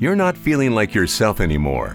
You're not feeling like yourself anymore.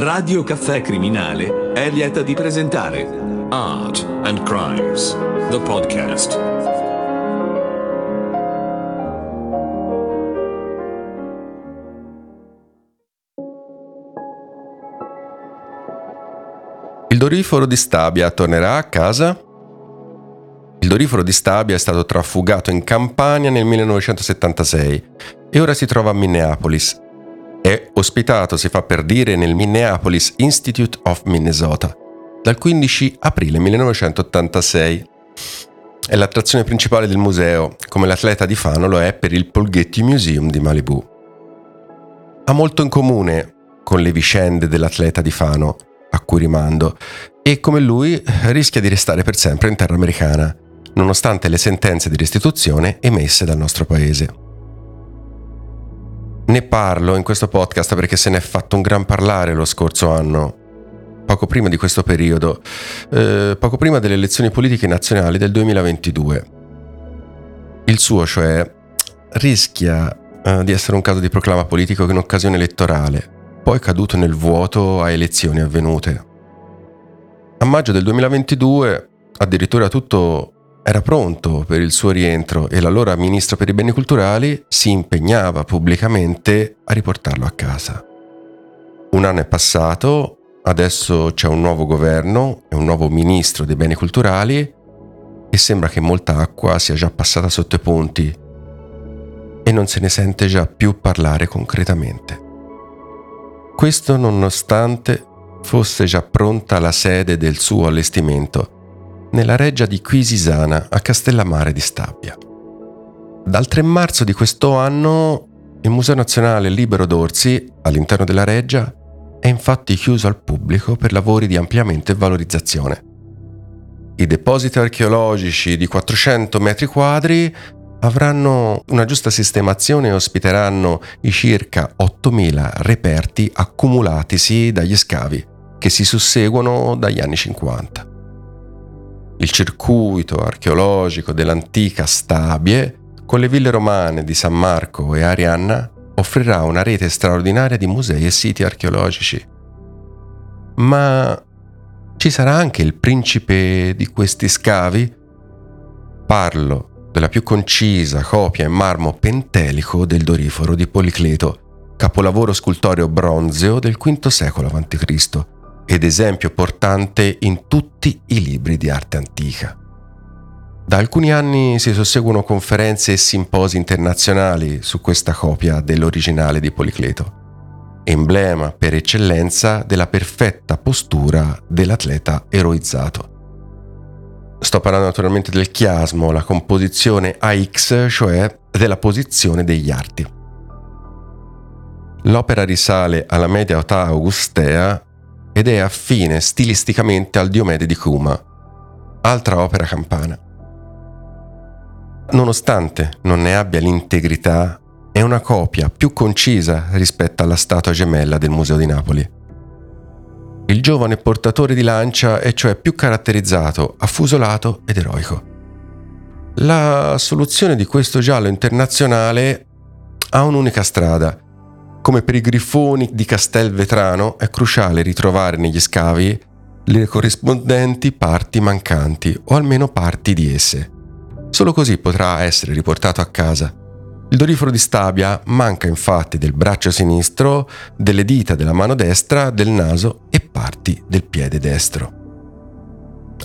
Radio Caffè Criminale è lieta di presentare Art and Crimes, the podcast. Il doriforo di Stabia tornerà a casa? Il doriforo di Stabia è stato trafugato in Campania nel 1976 e ora si trova a Minneapolis. È ospitato, si fa per dire, nel Minneapolis Institute of Minnesota dal 15 aprile 1986. È l'attrazione principale del museo, come l'atleta di Fano lo è per il Polghetti Museum di Malibu. Ha molto in comune con le vicende dell'atleta di Fano, a cui rimando, e come lui rischia di restare per sempre in terra americana, nonostante le sentenze di restituzione emesse dal nostro paese. Ne parlo in questo podcast perché se ne è fatto un gran parlare lo scorso anno, poco prima di questo periodo, eh, poco prima delle elezioni politiche nazionali del 2022. Il suo, cioè, rischia eh, di essere un caso di proclama politico in occasione elettorale, poi caduto nel vuoto a elezioni avvenute. A maggio del 2022 addirittura tutto era pronto per il suo rientro e l'allora ministro per i beni culturali si impegnava pubblicamente a riportarlo a casa. Un anno è passato, adesso c'è un nuovo governo e un nuovo ministro dei beni culturali e sembra che molta acqua sia già passata sotto i ponti e non se ne sente già più parlare concretamente. Questo nonostante fosse già pronta la sede del suo allestimento nella reggia di Quisisana a Castellammare di Stabia. Dal 3 marzo di questo anno il Museo Nazionale Libero d'Orsi, all'interno della reggia, è infatti chiuso al pubblico per lavori di ampliamento e valorizzazione. I depositi archeologici di 400 metri quadri avranno una giusta sistemazione e ospiteranno i circa 8.000 reperti accumulatisi dagli scavi che si susseguono dagli anni 50. Il circuito archeologico dell'antica Stabie, con le ville romane di San Marco e Arianna, offrirà una rete straordinaria di musei e siti archeologici. Ma ci sarà anche il principe di questi scavi? Parlo della più concisa copia in marmo pentelico del Doriforo di Policleto, capolavoro scultoreo bronzeo del V secolo a.C ed esempio portante in tutti i libri di arte antica. Da alcuni anni si susseguono conferenze e simposi internazionali su questa copia dell'originale di Policleto, emblema per eccellenza della perfetta postura dell'atleta eroizzato. Sto parlando naturalmente del chiasmo, la composizione AX, cioè della posizione degli arti. L'opera risale alla media età augustea ed è affine stilisticamente al Diomede di Cuma, altra opera campana. Nonostante non ne abbia l'integrità, è una copia più concisa rispetto alla statua gemella del Museo di Napoli. Il giovane portatore di lancia è cioè più caratterizzato, affusolato ed eroico. La soluzione di questo giallo internazionale ha un'unica strada, come per i grifoni di Castelvetrano è cruciale ritrovare negli scavi le corrispondenti parti mancanti o almeno parti di esse. Solo così potrà essere riportato a casa. Il doriforo di Stabia manca infatti del braccio sinistro, delle dita della mano destra, del naso e parti del piede destro.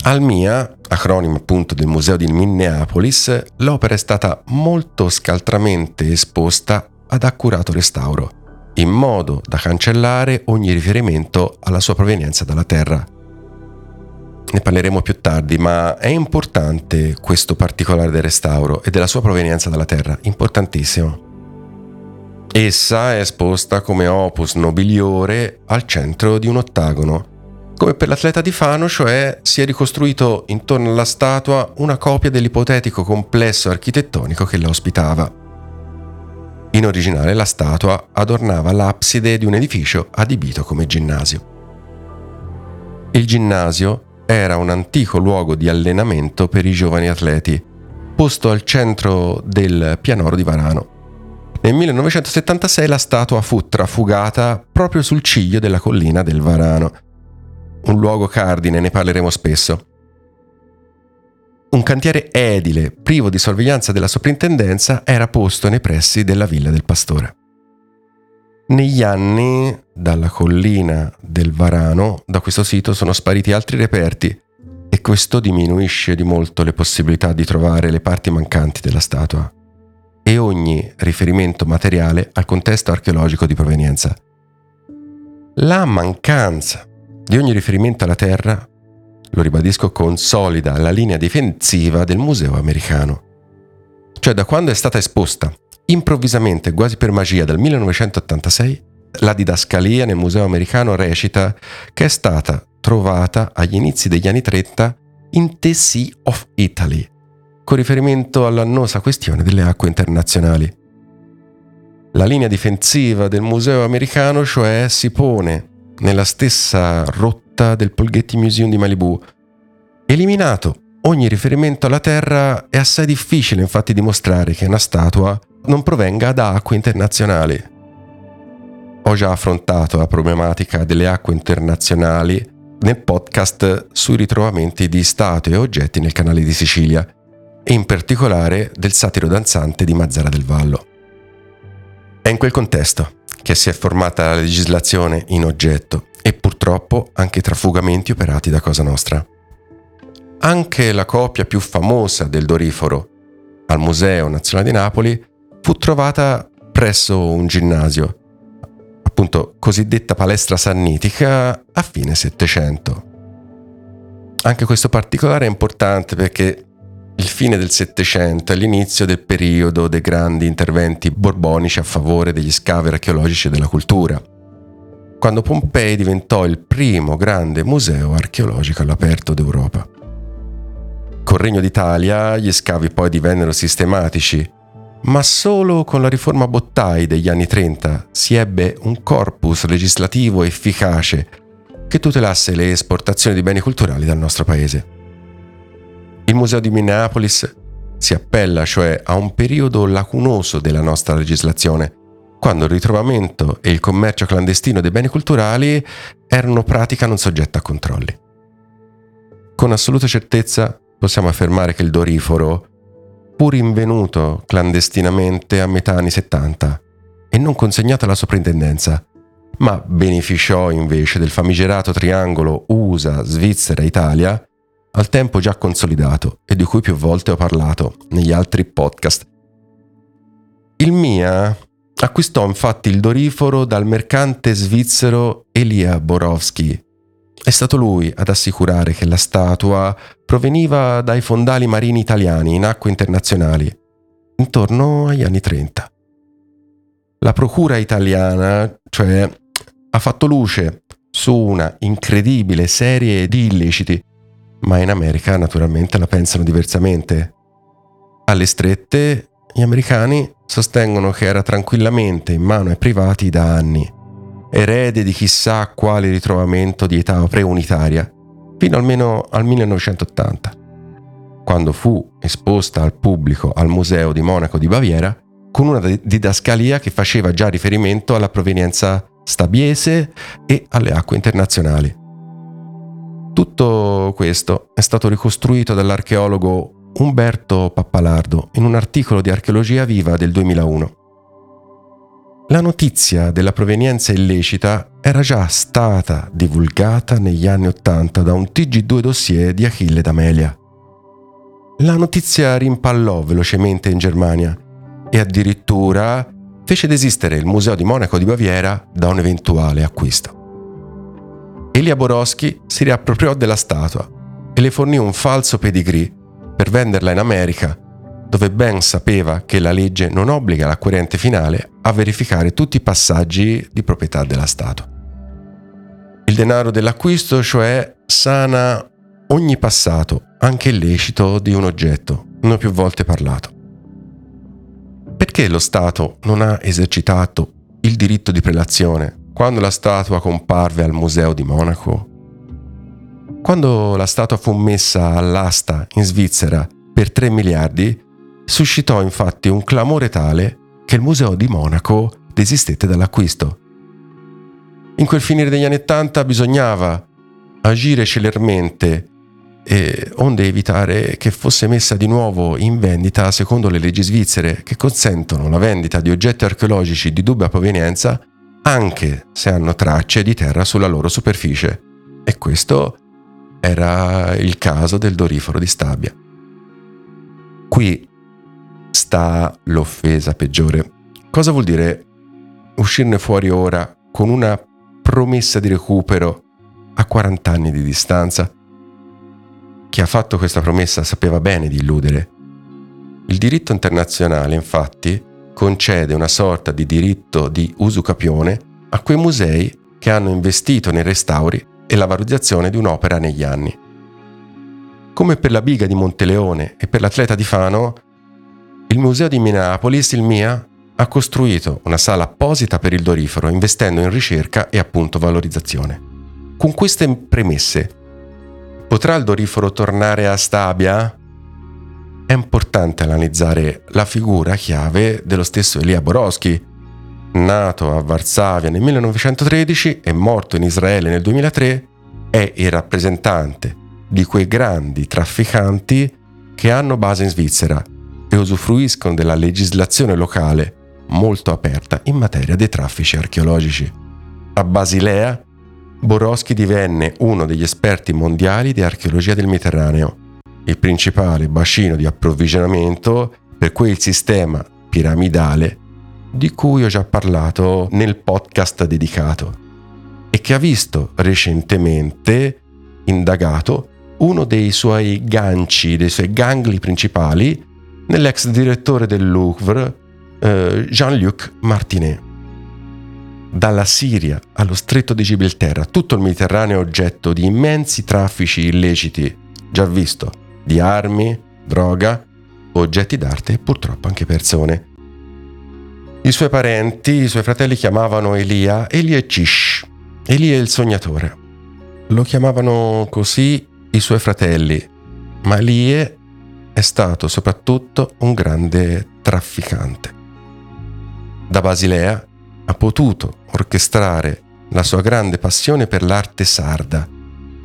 Al MIA, acronimo appunto del Museo di Minneapolis, l'opera è stata molto scaltramente esposta ad accurato restauro in modo da cancellare ogni riferimento alla sua provenienza dalla Terra. Ne parleremo più tardi, ma è importante questo particolare del restauro e della sua provenienza dalla Terra, importantissimo. Essa è esposta come opus nobiliore al centro di un ottagono. Come per l'atleta di Fano, cioè si è ricostruito intorno alla statua una copia dell'ipotetico complesso architettonico che la ospitava. In originale la statua adornava l'abside di un edificio adibito come ginnasio. Il ginnasio era un antico luogo di allenamento per i giovani atleti, posto al centro del pianoro di Varano. Nel 1976 la statua fu trafugata proprio sul ciglio della collina del Varano. Un luogo cardine, ne parleremo spesso. Un cantiere edile, privo di sorveglianza della soprintendenza, era posto nei pressi della villa del pastore. Negli anni, dalla collina del Varano, da questo sito sono spariti altri reperti e questo diminuisce di molto le possibilità di trovare le parti mancanti della statua e ogni riferimento materiale al contesto archeologico di provenienza. La mancanza di ogni riferimento alla terra, lo ribadisco, consolida la linea difensiva del museo americano. Cioè da quando è stata esposta improvvisamente, quasi per magia, dal 1986, la didascalia nel museo americano recita che è stata trovata agli inizi degli anni 30 in The Sea of Italy, con riferimento all'annosa questione delle acque internazionali. La linea difensiva del museo americano, cioè, si pone nella stessa rotta del Polghetti Museum di Malibu. Eliminato ogni riferimento alla Terra, è assai difficile infatti dimostrare che una statua non provenga da acque internazionali. Ho già affrontato la problematica delle acque internazionali nel podcast sui ritrovamenti di statue e oggetti nel canale di Sicilia e in particolare del satiro danzante di Mazzara del Vallo. È in quel contesto che si è formata la legislazione in oggetto e purtroppo anche i trafugamenti operati da Cosa Nostra. Anche la copia più famosa del doriforo al Museo Nazionale di Napoli fu trovata presso un ginnasio, appunto cosiddetta palestra sannitica, a fine Settecento. Anche questo particolare è importante perché il fine del Settecento è l'inizio del periodo dei grandi interventi borbonici a favore degli scavi archeologici e della cultura, quando Pompei diventò il primo grande museo archeologico all'aperto d'Europa. Col Regno d'Italia gli scavi poi divennero sistematici, ma solo con la riforma Bottai degli anni 30 si ebbe un corpus legislativo efficace che tutelasse le esportazioni di beni culturali dal nostro paese. Il Museo di Minneapolis si appella cioè a un periodo lacunoso della nostra legislazione, quando il ritrovamento e il commercio clandestino dei beni culturali erano pratica non soggetta a controlli. Con assoluta certezza possiamo affermare che il doriforo, pur invenuto clandestinamente a metà anni 70 e non consegnato alla soprintendenza, ma beneficiò invece del famigerato triangolo USA, Svizzera, Italia, al tempo già consolidato e di cui più volte ho parlato negli altri podcast. Il MIA acquistò infatti il doriforo dal mercante svizzero Elia Borowski. È stato lui ad assicurare che la statua proveniva dai fondali marini italiani in acque internazionali, intorno agli anni 30. La procura italiana, cioè, ha fatto luce su una incredibile serie di illeciti ma in America naturalmente la pensano diversamente. Alle strette, gli americani sostengono che era tranquillamente in mano ai privati da anni, erede di chissà quale ritrovamento di età preunitaria, fino almeno al 1980, quando fu esposta al pubblico al Museo di Monaco di Baviera con una didascalia che faceva già riferimento alla provenienza stabiese e alle acque internazionali. Tutto questo è stato ricostruito dall'archeologo Umberto Pappalardo in un articolo di Archeologia Viva del 2001. La notizia della provenienza illecita era già stata divulgata negli anni Ottanta da un TG2 dossier di Achille D'Amelia. La notizia rimpallò velocemente in Germania e addirittura fece desistere il Museo di Monaco di Baviera da un eventuale acquisto. Elia Borowski si riappropriò della statua e le fornì un falso pedigree per venderla in America, dove ben sapeva che la legge non obbliga l'acquirente finale a verificare tutti i passaggi di proprietà della statua. Il denaro dell'acquisto, cioè, sana ogni passato, anche illecito, di un oggetto. Ne ho più volte parlato. Perché lo Stato non ha esercitato il diritto di prelazione quando la statua comparve al Museo di Monaco? Quando la statua fu messa all'asta in Svizzera per 3 miliardi, suscitò infatti un clamore tale che il Museo di Monaco desistette dall'acquisto. In quel finire degli anni 80 bisognava agire celermente e onde evitare che fosse messa di nuovo in vendita secondo le leggi svizzere che consentono la vendita di oggetti archeologici di dubbia provenienza anche se hanno tracce di terra sulla loro superficie. E questo era il caso del doriforo di Stabia. Qui sta l'offesa peggiore. Cosa vuol dire uscirne fuori ora con una promessa di recupero a 40 anni di distanza? Chi ha fatto questa promessa sapeva bene di illudere. Il diritto internazionale, infatti, concede una sorta di diritto di usucapione a quei musei che hanno investito nei restauri e la valorizzazione di un'opera negli anni. Come per la biga di Monteleone e per l'atleta di Fano, il museo di Minneapolis, il MIA, ha costruito una sala apposita per il dorifero investendo in ricerca e appunto valorizzazione. Con queste premesse Potrà il dorifero tornare a Stabia? È importante analizzare la figura chiave dello stesso Elia Borowski, nato a Varsavia nel 1913 e morto in Israele nel 2003, è il rappresentante di quei grandi trafficanti che hanno base in Svizzera e usufruiscono della legislazione locale molto aperta in materia dei traffici archeologici. A Basilea Borowski divenne uno degli esperti mondiali di archeologia del Mediterraneo, il principale bacino di approvvigionamento per quel sistema piramidale di cui ho già parlato nel podcast dedicato e che ha visto recentemente indagato uno dei suoi ganci, dei suoi gangli principali nell'ex direttore del Louvre eh, Jean-Luc Martinet. Dalla Siria allo stretto di Gibilterra, tutto il Mediterraneo è oggetto di immensi traffici illeciti, già visto, di armi, droga, oggetti d'arte e purtroppo anche persone. I suoi parenti, i suoi fratelli chiamavano Elia Elie Cish, Elia il sognatore. Lo chiamavano così i suoi fratelli, ma Elie è stato soprattutto un grande trafficante. Da Basilea ha potuto orchestrare la sua grande passione per l'arte sarda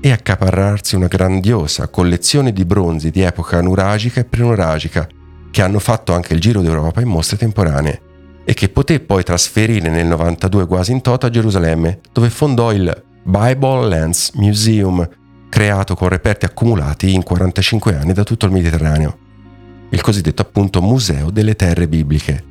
e accaparrarsi una grandiosa collezione di bronzi di epoca nuragica e prenuragica che hanno fatto anche il giro d'Europa in mostre temporanee e che poté poi trasferire nel 92 quasi in toto a Gerusalemme, dove fondò il Bible Lands Museum, creato con reperti accumulati in 45 anni da tutto il Mediterraneo, il cosiddetto appunto Museo delle Terre Bibliche,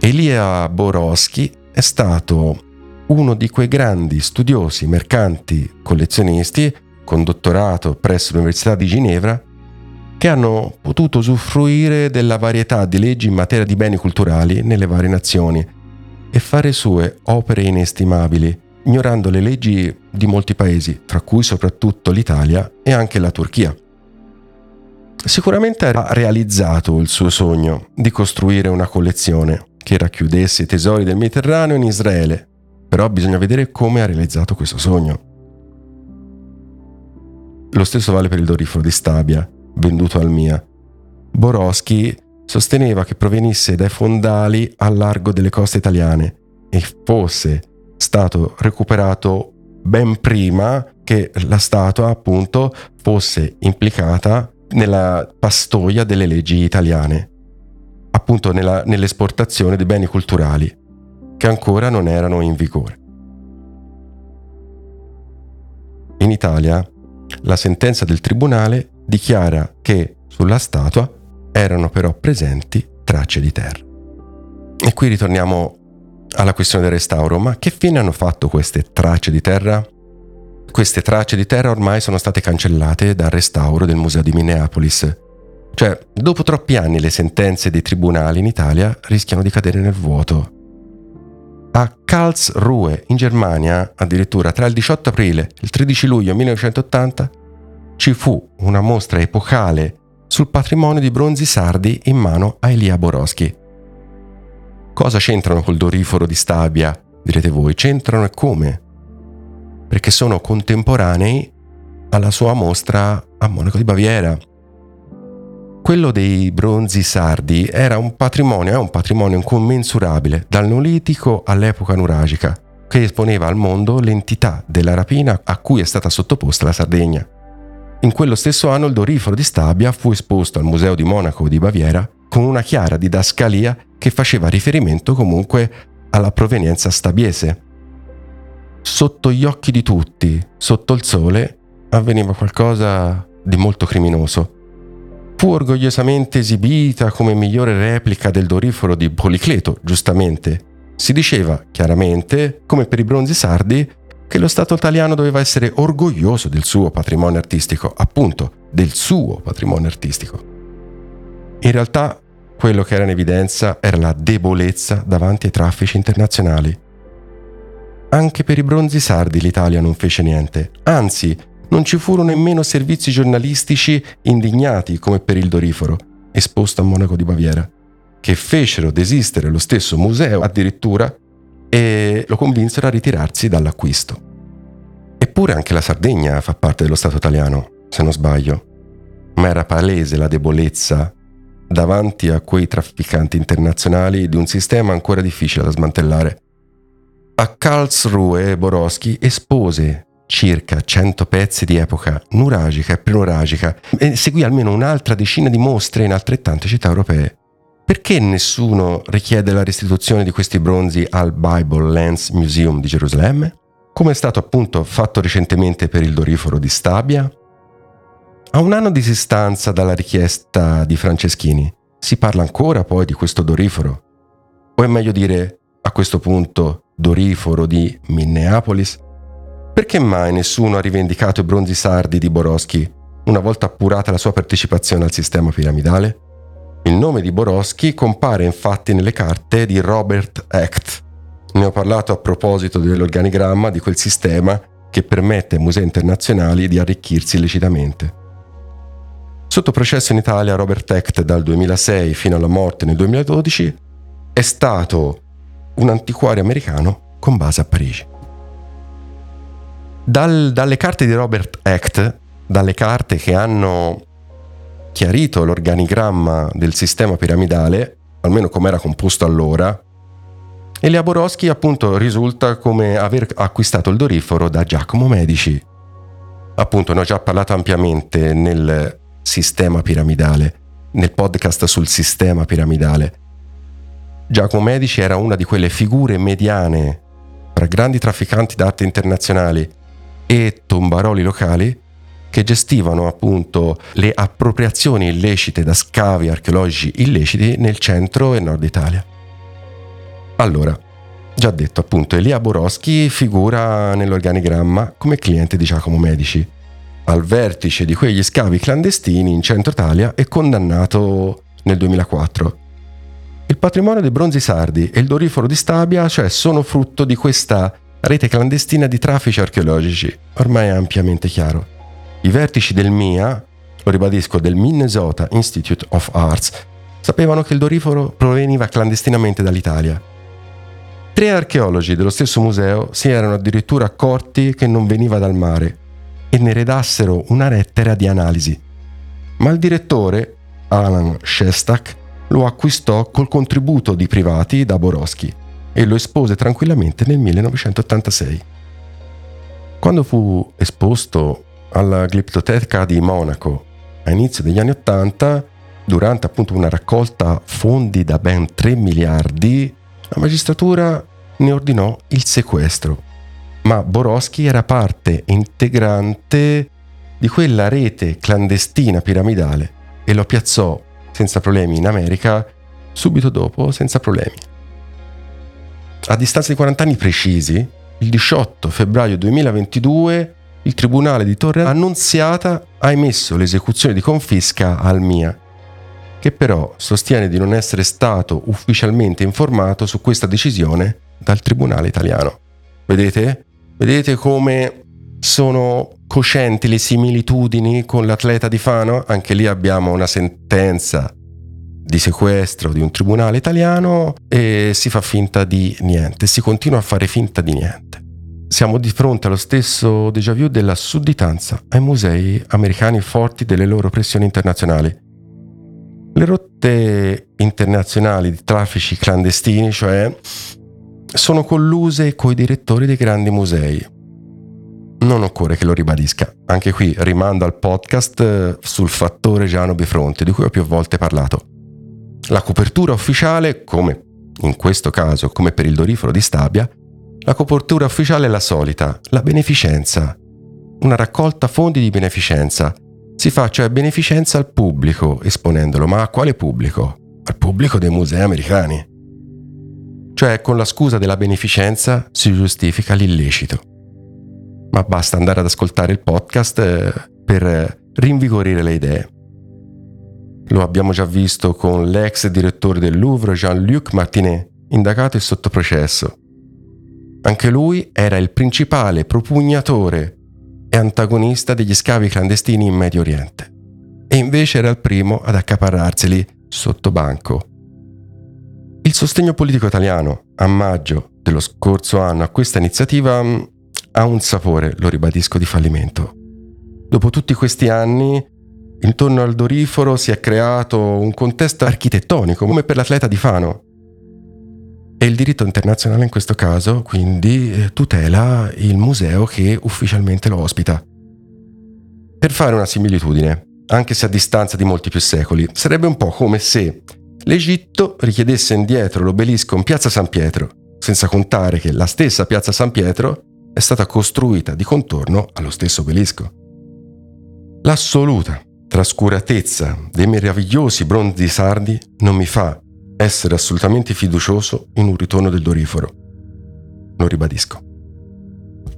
Elia Borowski è stato uno di quei grandi studiosi, mercanti, collezionisti con dottorato presso l'Università di Ginevra che hanno potuto usufruire della varietà di leggi in materia di beni culturali nelle varie nazioni e fare sue opere inestimabili, ignorando le leggi di molti paesi, tra cui soprattutto l'Italia e anche la Turchia. Sicuramente ha realizzato il suo sogno di costruire una collezione che racchiudesse i tesori del Mediterraneo in Israele, però bisogna vedere come ha realizzato questo sogno. Lo stesso vale per il dorifero di Stabia, venduto al Mia. Borowski sosteneva che provenisse dai fondali a largo delle coste italiane e fosse stato recuperato ben prima che la statua appunto fosse implicata nella pastoia delle leggi italiane appunto nella, nell'esportazione di beni culturali che ancora non erano in vigore. In Italia la sentenza del tribunale dichiara che sulla statua erano però presenti tracce di terra. E qui ritorniamo alla questione del restauro, ma che fine hanno fatto queste tracce di terra? Queste tracce di terra ormai sono state cancellate dal restauro del museo di Minneapolis Cioè, dopo troppi anni le sentenze dei tribunali in Italia rischiano di cadere nel vuoto. A Karlsruhe, in Germania, addirittura tra il 18 aprile e il 13 luglio 1980, ci fu una mostra epocale sul patrimonio di bronzi sardi in mano a Elia Boroschi. Cosa c'entrano col doriforo di Stabia? Direte voi, c'entrano e come? Perché sono contemporanei alla sua mostra a Monaco di Baviera. Quello dei bronzi sardi era un patrimonio, è un patrimonio incommensurabile, dal Neolitico all'epoca nuragica, che esponeva al mondo l'entità della rapina a cui è stata sottoposta la Sardegna. In quello stesso anno il doriforo di Stabia fu esposto al Museo di Monaco di Baviera con una chiara didascalia che faceva riferimento comunque alla provenienza stabiese. Sotto gli occhi di tutti, sotto il sole, avveniva qualcosa di molto criminoso. Fu orgogliosamente esibita come migliore replica del doriforo di Policleto, giustamente. Si diceva chiaramente, come per i bronzi sardi, che lo Stato italiano doveva essere orgoglioso del suo patrimonio artistico, appunto, del suo patrimonio artistico. In realtà quello che era in evidenza era la debolezza davanti ai traffici internazionali. Anche per i bronzi sardi l'Italia non fece niente, anzi non ci furono nemmeno servizi giornalistici indignati come per il Doriforo, esposto a Monaco di Baviera, che fecero desistere lo stesso museo addirittura e lo convinsero a ritirarsi dall'acquisto. Eppure anche la Sardegna fa parte dello Stato italiano, se non sbaglio, ma era palese la debolezza davanti a quei trafficanti internazionali di un sistema ancora difficile da smantellare. A Karlsruhe Borowski espose circa 100 pezzi di epoca nuragica e prenuragica e seguì almeno un'altra decina di mostre in altrettante città europee. Perché nessuno richiede la restituzione di questi bronzi al Bible Lands Museum di Gerusalemme? Come è stato appunto fatto recentemente per il Doriforo di Stabia? A un anno di distanza dalla richiesta di Franceschini, si parla ancora poi di questo doriforo? O è meglio dire, a questo punto, doriforo di Minneapolis? Perché mai nessuno ha rivendicato i bronzi sardi di Boroschi una volta appurata la sua partecipazione al sistema piramidale? Il nome di Boroschi compare infatti nelle carte di Robert Act. Ne ho parlato a proposito dell'organigramma di quel sistema che permette ai musei internazionali di arricchirsi illecitamente. Sotto processo in Italia Robert Hecht dal 2006 fino alla morte nel 2012 è stato un antiquario americano con base a Parigi. Dal, dalle carte di Robert Hecht, dalle carte che hanno chiarito l'organigramma del sistema piramidale, almeno come era composto allora, Elia appunto risulta come aver acquistato il doriforo da Giacomo Medici. Appunto ne ho già parlato ampiamente nel sistema piramidale, nel podcast sul sistema piramidale. Giacomo Medici era una di quelle figure mediane tra grandi trafficanti d'arte internazionali e tombaroli locali che gestivano appunto le appropriazioni illecite da scavi archeologici illeciti nel centro e nord Italia. Allora, già detto appunto, Elia Boroschi figura nell'organigramma come cliente di Giacomo Medici al vertice di quegli scavi clandestini in centro Italia e condannato nel 2004. Il patrimonio dei bronzi sardi e il doriforo di Stabia cioè, sono frutto di questa rete clandestina di traffici archeologici, ormai ampiamente chiaro. I vertici del MIA, lo ribadisco, del Minnesota Institute of Arts, sapevano che il doriforo proveniva clandestinamente dall'Italia. Tre archeologi dello stesso museo si erano addirittura accorti che non veniva dal mare e ne redassero una lettera di analisi. Ma il direttore, Alan Shestak, lo acquistò col contributo di privati da Boroschi e lo espose tranquillamente nel 1986. Quando fu esposto alla Gliptoteca di Monaco a inizio degli anni 80, durante appunto una raccolta fondi da ben 3 miliardi, la magistratura ne ordinò il sequestro ma Boroschi era parte integrante di quella rete clandestina piramidale e lo piazzò senza problemi in America subito dopo senza problemi. A distanza di 40 anni precisi, il 18 febbraio 2022, il Tribunale di Torre Annunziata ha emesso l'esecuzione di confisca al MIA che però sostiene di non essere stato ufficialmente informato su questa decisione dal Tribunale italiano. Vedete? Vedete come sono coscienti le similitudini con l'atleta di Fano? Anche lì abbiamo una sentenza di sequestro di un tribunale italiano e si fa finta di niente, si continua a fare finta di niente. Siamo di fronte allo stesso déjà vu della sudditanza ai musei americani forti delle loro pressioni internazionali. Le rotte internazionali di traffici clandestini, cioè, sono colluse coi direttori dei grandi musei. Non occorre che lo ribadisca. Anche qui rimando al podcast eh, sul fattore Giano Bifronte, di cui ho più volte parlato. La copertura ufficiale, come in questo caso come per il doriforo di Stabia, la copertura ufficiale è la solita, la beneficenza. Una raccolta fondi di beneficenza. Si fa cioè beneficenza al pubblico esponendolo, ma a quale pubblico? Al pubblico dei musei americani. Cioè con la scusa della beneficenza si giustifica l'illecito. Ma basta andare ad ascoltare il podcast eh, per rinvigorire le idee. Lo abbiamo già visto con l'ex direttore del Louvre Jean-Luc Martinet, indagato e sotto processo. Anche lui era il principale propugnatore e antagonista degli scavi clandestini in Medio Oriente. E invece era il primo ad accaparrarseli sotto banco. Il sostegno politico italiano a maggio dello scorso anno a questa iniziativa ha un sapore, lo ribadisco, di fallimento. Dopo tutti questi anni Intorno al doriforo si è creato un contesto architettonico, come per l'atleta di Fano. E il diritto internazionale in questo caso, quindi, eh, tutela il museo che ufficialmente lo ospita. Per fare una similitudine, anche se a distanza di molti più secoli, sarebbe un po' come se l'Egitto richiedesse indietro l'obelisco in piazza San Pietro, senza contare che la stessa piazza San Pietro è stata costruita di contorno allo stesso obelisco. L'assoluta trascuratezza dei meravigliosi bronzi sardi non mi fa essere assolutamente fiducioso in un ritorno del doriforo. Lo ribadisco.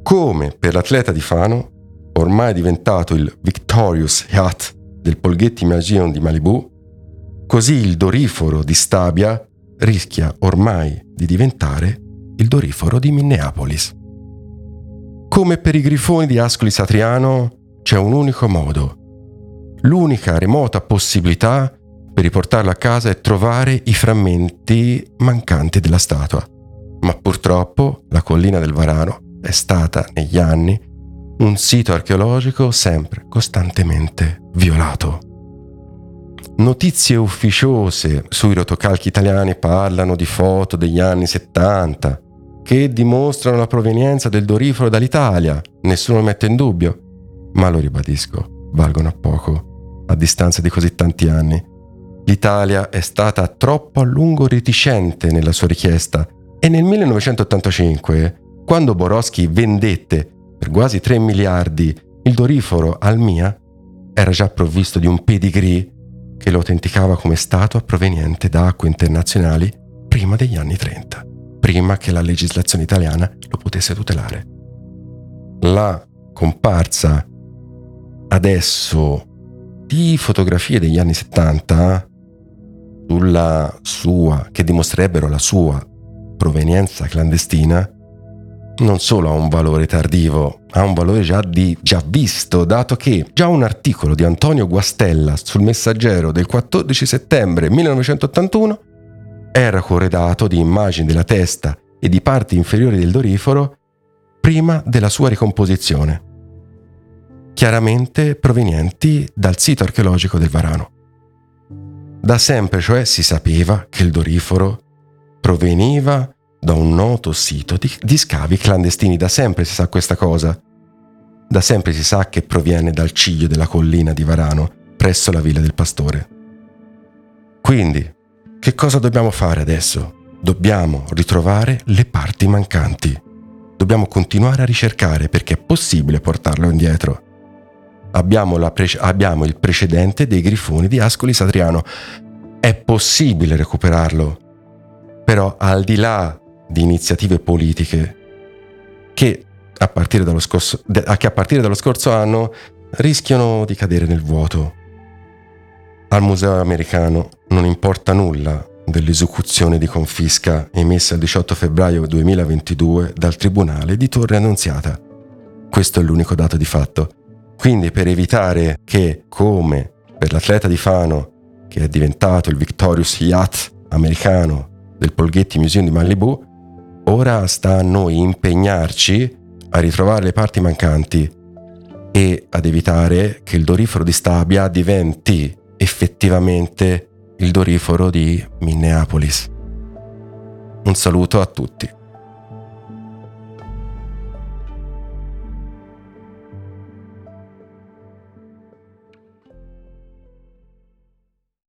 Come per l'atleta di Fano, ormai diventato il Victorious Yacht del Polghetti Magion di Malibu, così il doriforo di Stabia rischia ormai di diventare il doriforo di Minneapolis. Come per i grifoni di Ascoli Satriano c'è un unico modo l'unica remota possibilità per riportarlo a casa è trovare i frammenti mancanti della statua. Ma purtroppo la collina del Varano è stata negli anni un sito archeologico sempre costantemente violato. Notizie ufficiose sui rotocalchi italiani parlano di foto degli anni 70 che dimostrano la provenienza del doriforo dall'Italia, nessuno mette in dubbio, ma lo ribadisco, valgono a poco a distanza di così tanti anni. L'Italia è stata troppo a lungo reticente nella sua richiesta e nel 1985, quando Borowski vendette per quasi 3 miliardi il doriforo al MIA, era già provvisto di un pedigree che lo autenticava come statua proveniente da acque internazionali prima degli anni 30, prima che la legislazione italiana lo potesse tutelare. La comparsa adesso di fotografie degli anni 70 sulla sua, che dimostrerebbero la sua provenienza clandestina, non solo ha un valore tardivo, ha un valore già, di, già visto, dato che già un articolo di Antonio Guastella sul Messaggero del 14 settembre 1981 era corredato di immagini della testa e di parti inferiori del doriforo prima della sua ricomposizione chiaramente provenienti dal sito archeologico del Varano. Da sempre, cioè, si sapeva che il doriforo proveniva da un noto sito di, di scavi clandestini, da sempre si sa questa cosa. Da sempre si sa che proviene dal ciglio della collina di Varano, presso la villa del pastore. Quindi, che cosa dobbiamo fare adesso? Dobbiamo ritrovare le parti mancanti. Dobbiamo continuare a ricercare perché è possibile portarlo indietro abbiamo, pre- abbiamo il precedente dei grifoni di Ascoli Satriano. È possibile recuperarlo, però al di là di iniziative politiche che a partire dallo scorso, che a partire dallo scorso anno rischiano di cadere nel vuoto. Al museo americano non importa nulla dell'esecuzione di confisca emessa il 18 febbraio 2022 dal Tribunale di Torre Annunziata. Questo è l'unico dato di fatto. Quindi per evitare che, come per l'atleta di Fano, che è diventato il Victorious Yacht americano del Polghetti Museum di Malibu, ora sta a noi impegnarci a ritrovare le parti mancanti e ad evitare che il dorifero di Stabia diventi effettivamente il dorifero di Minneapolis. Un saluto a tutti.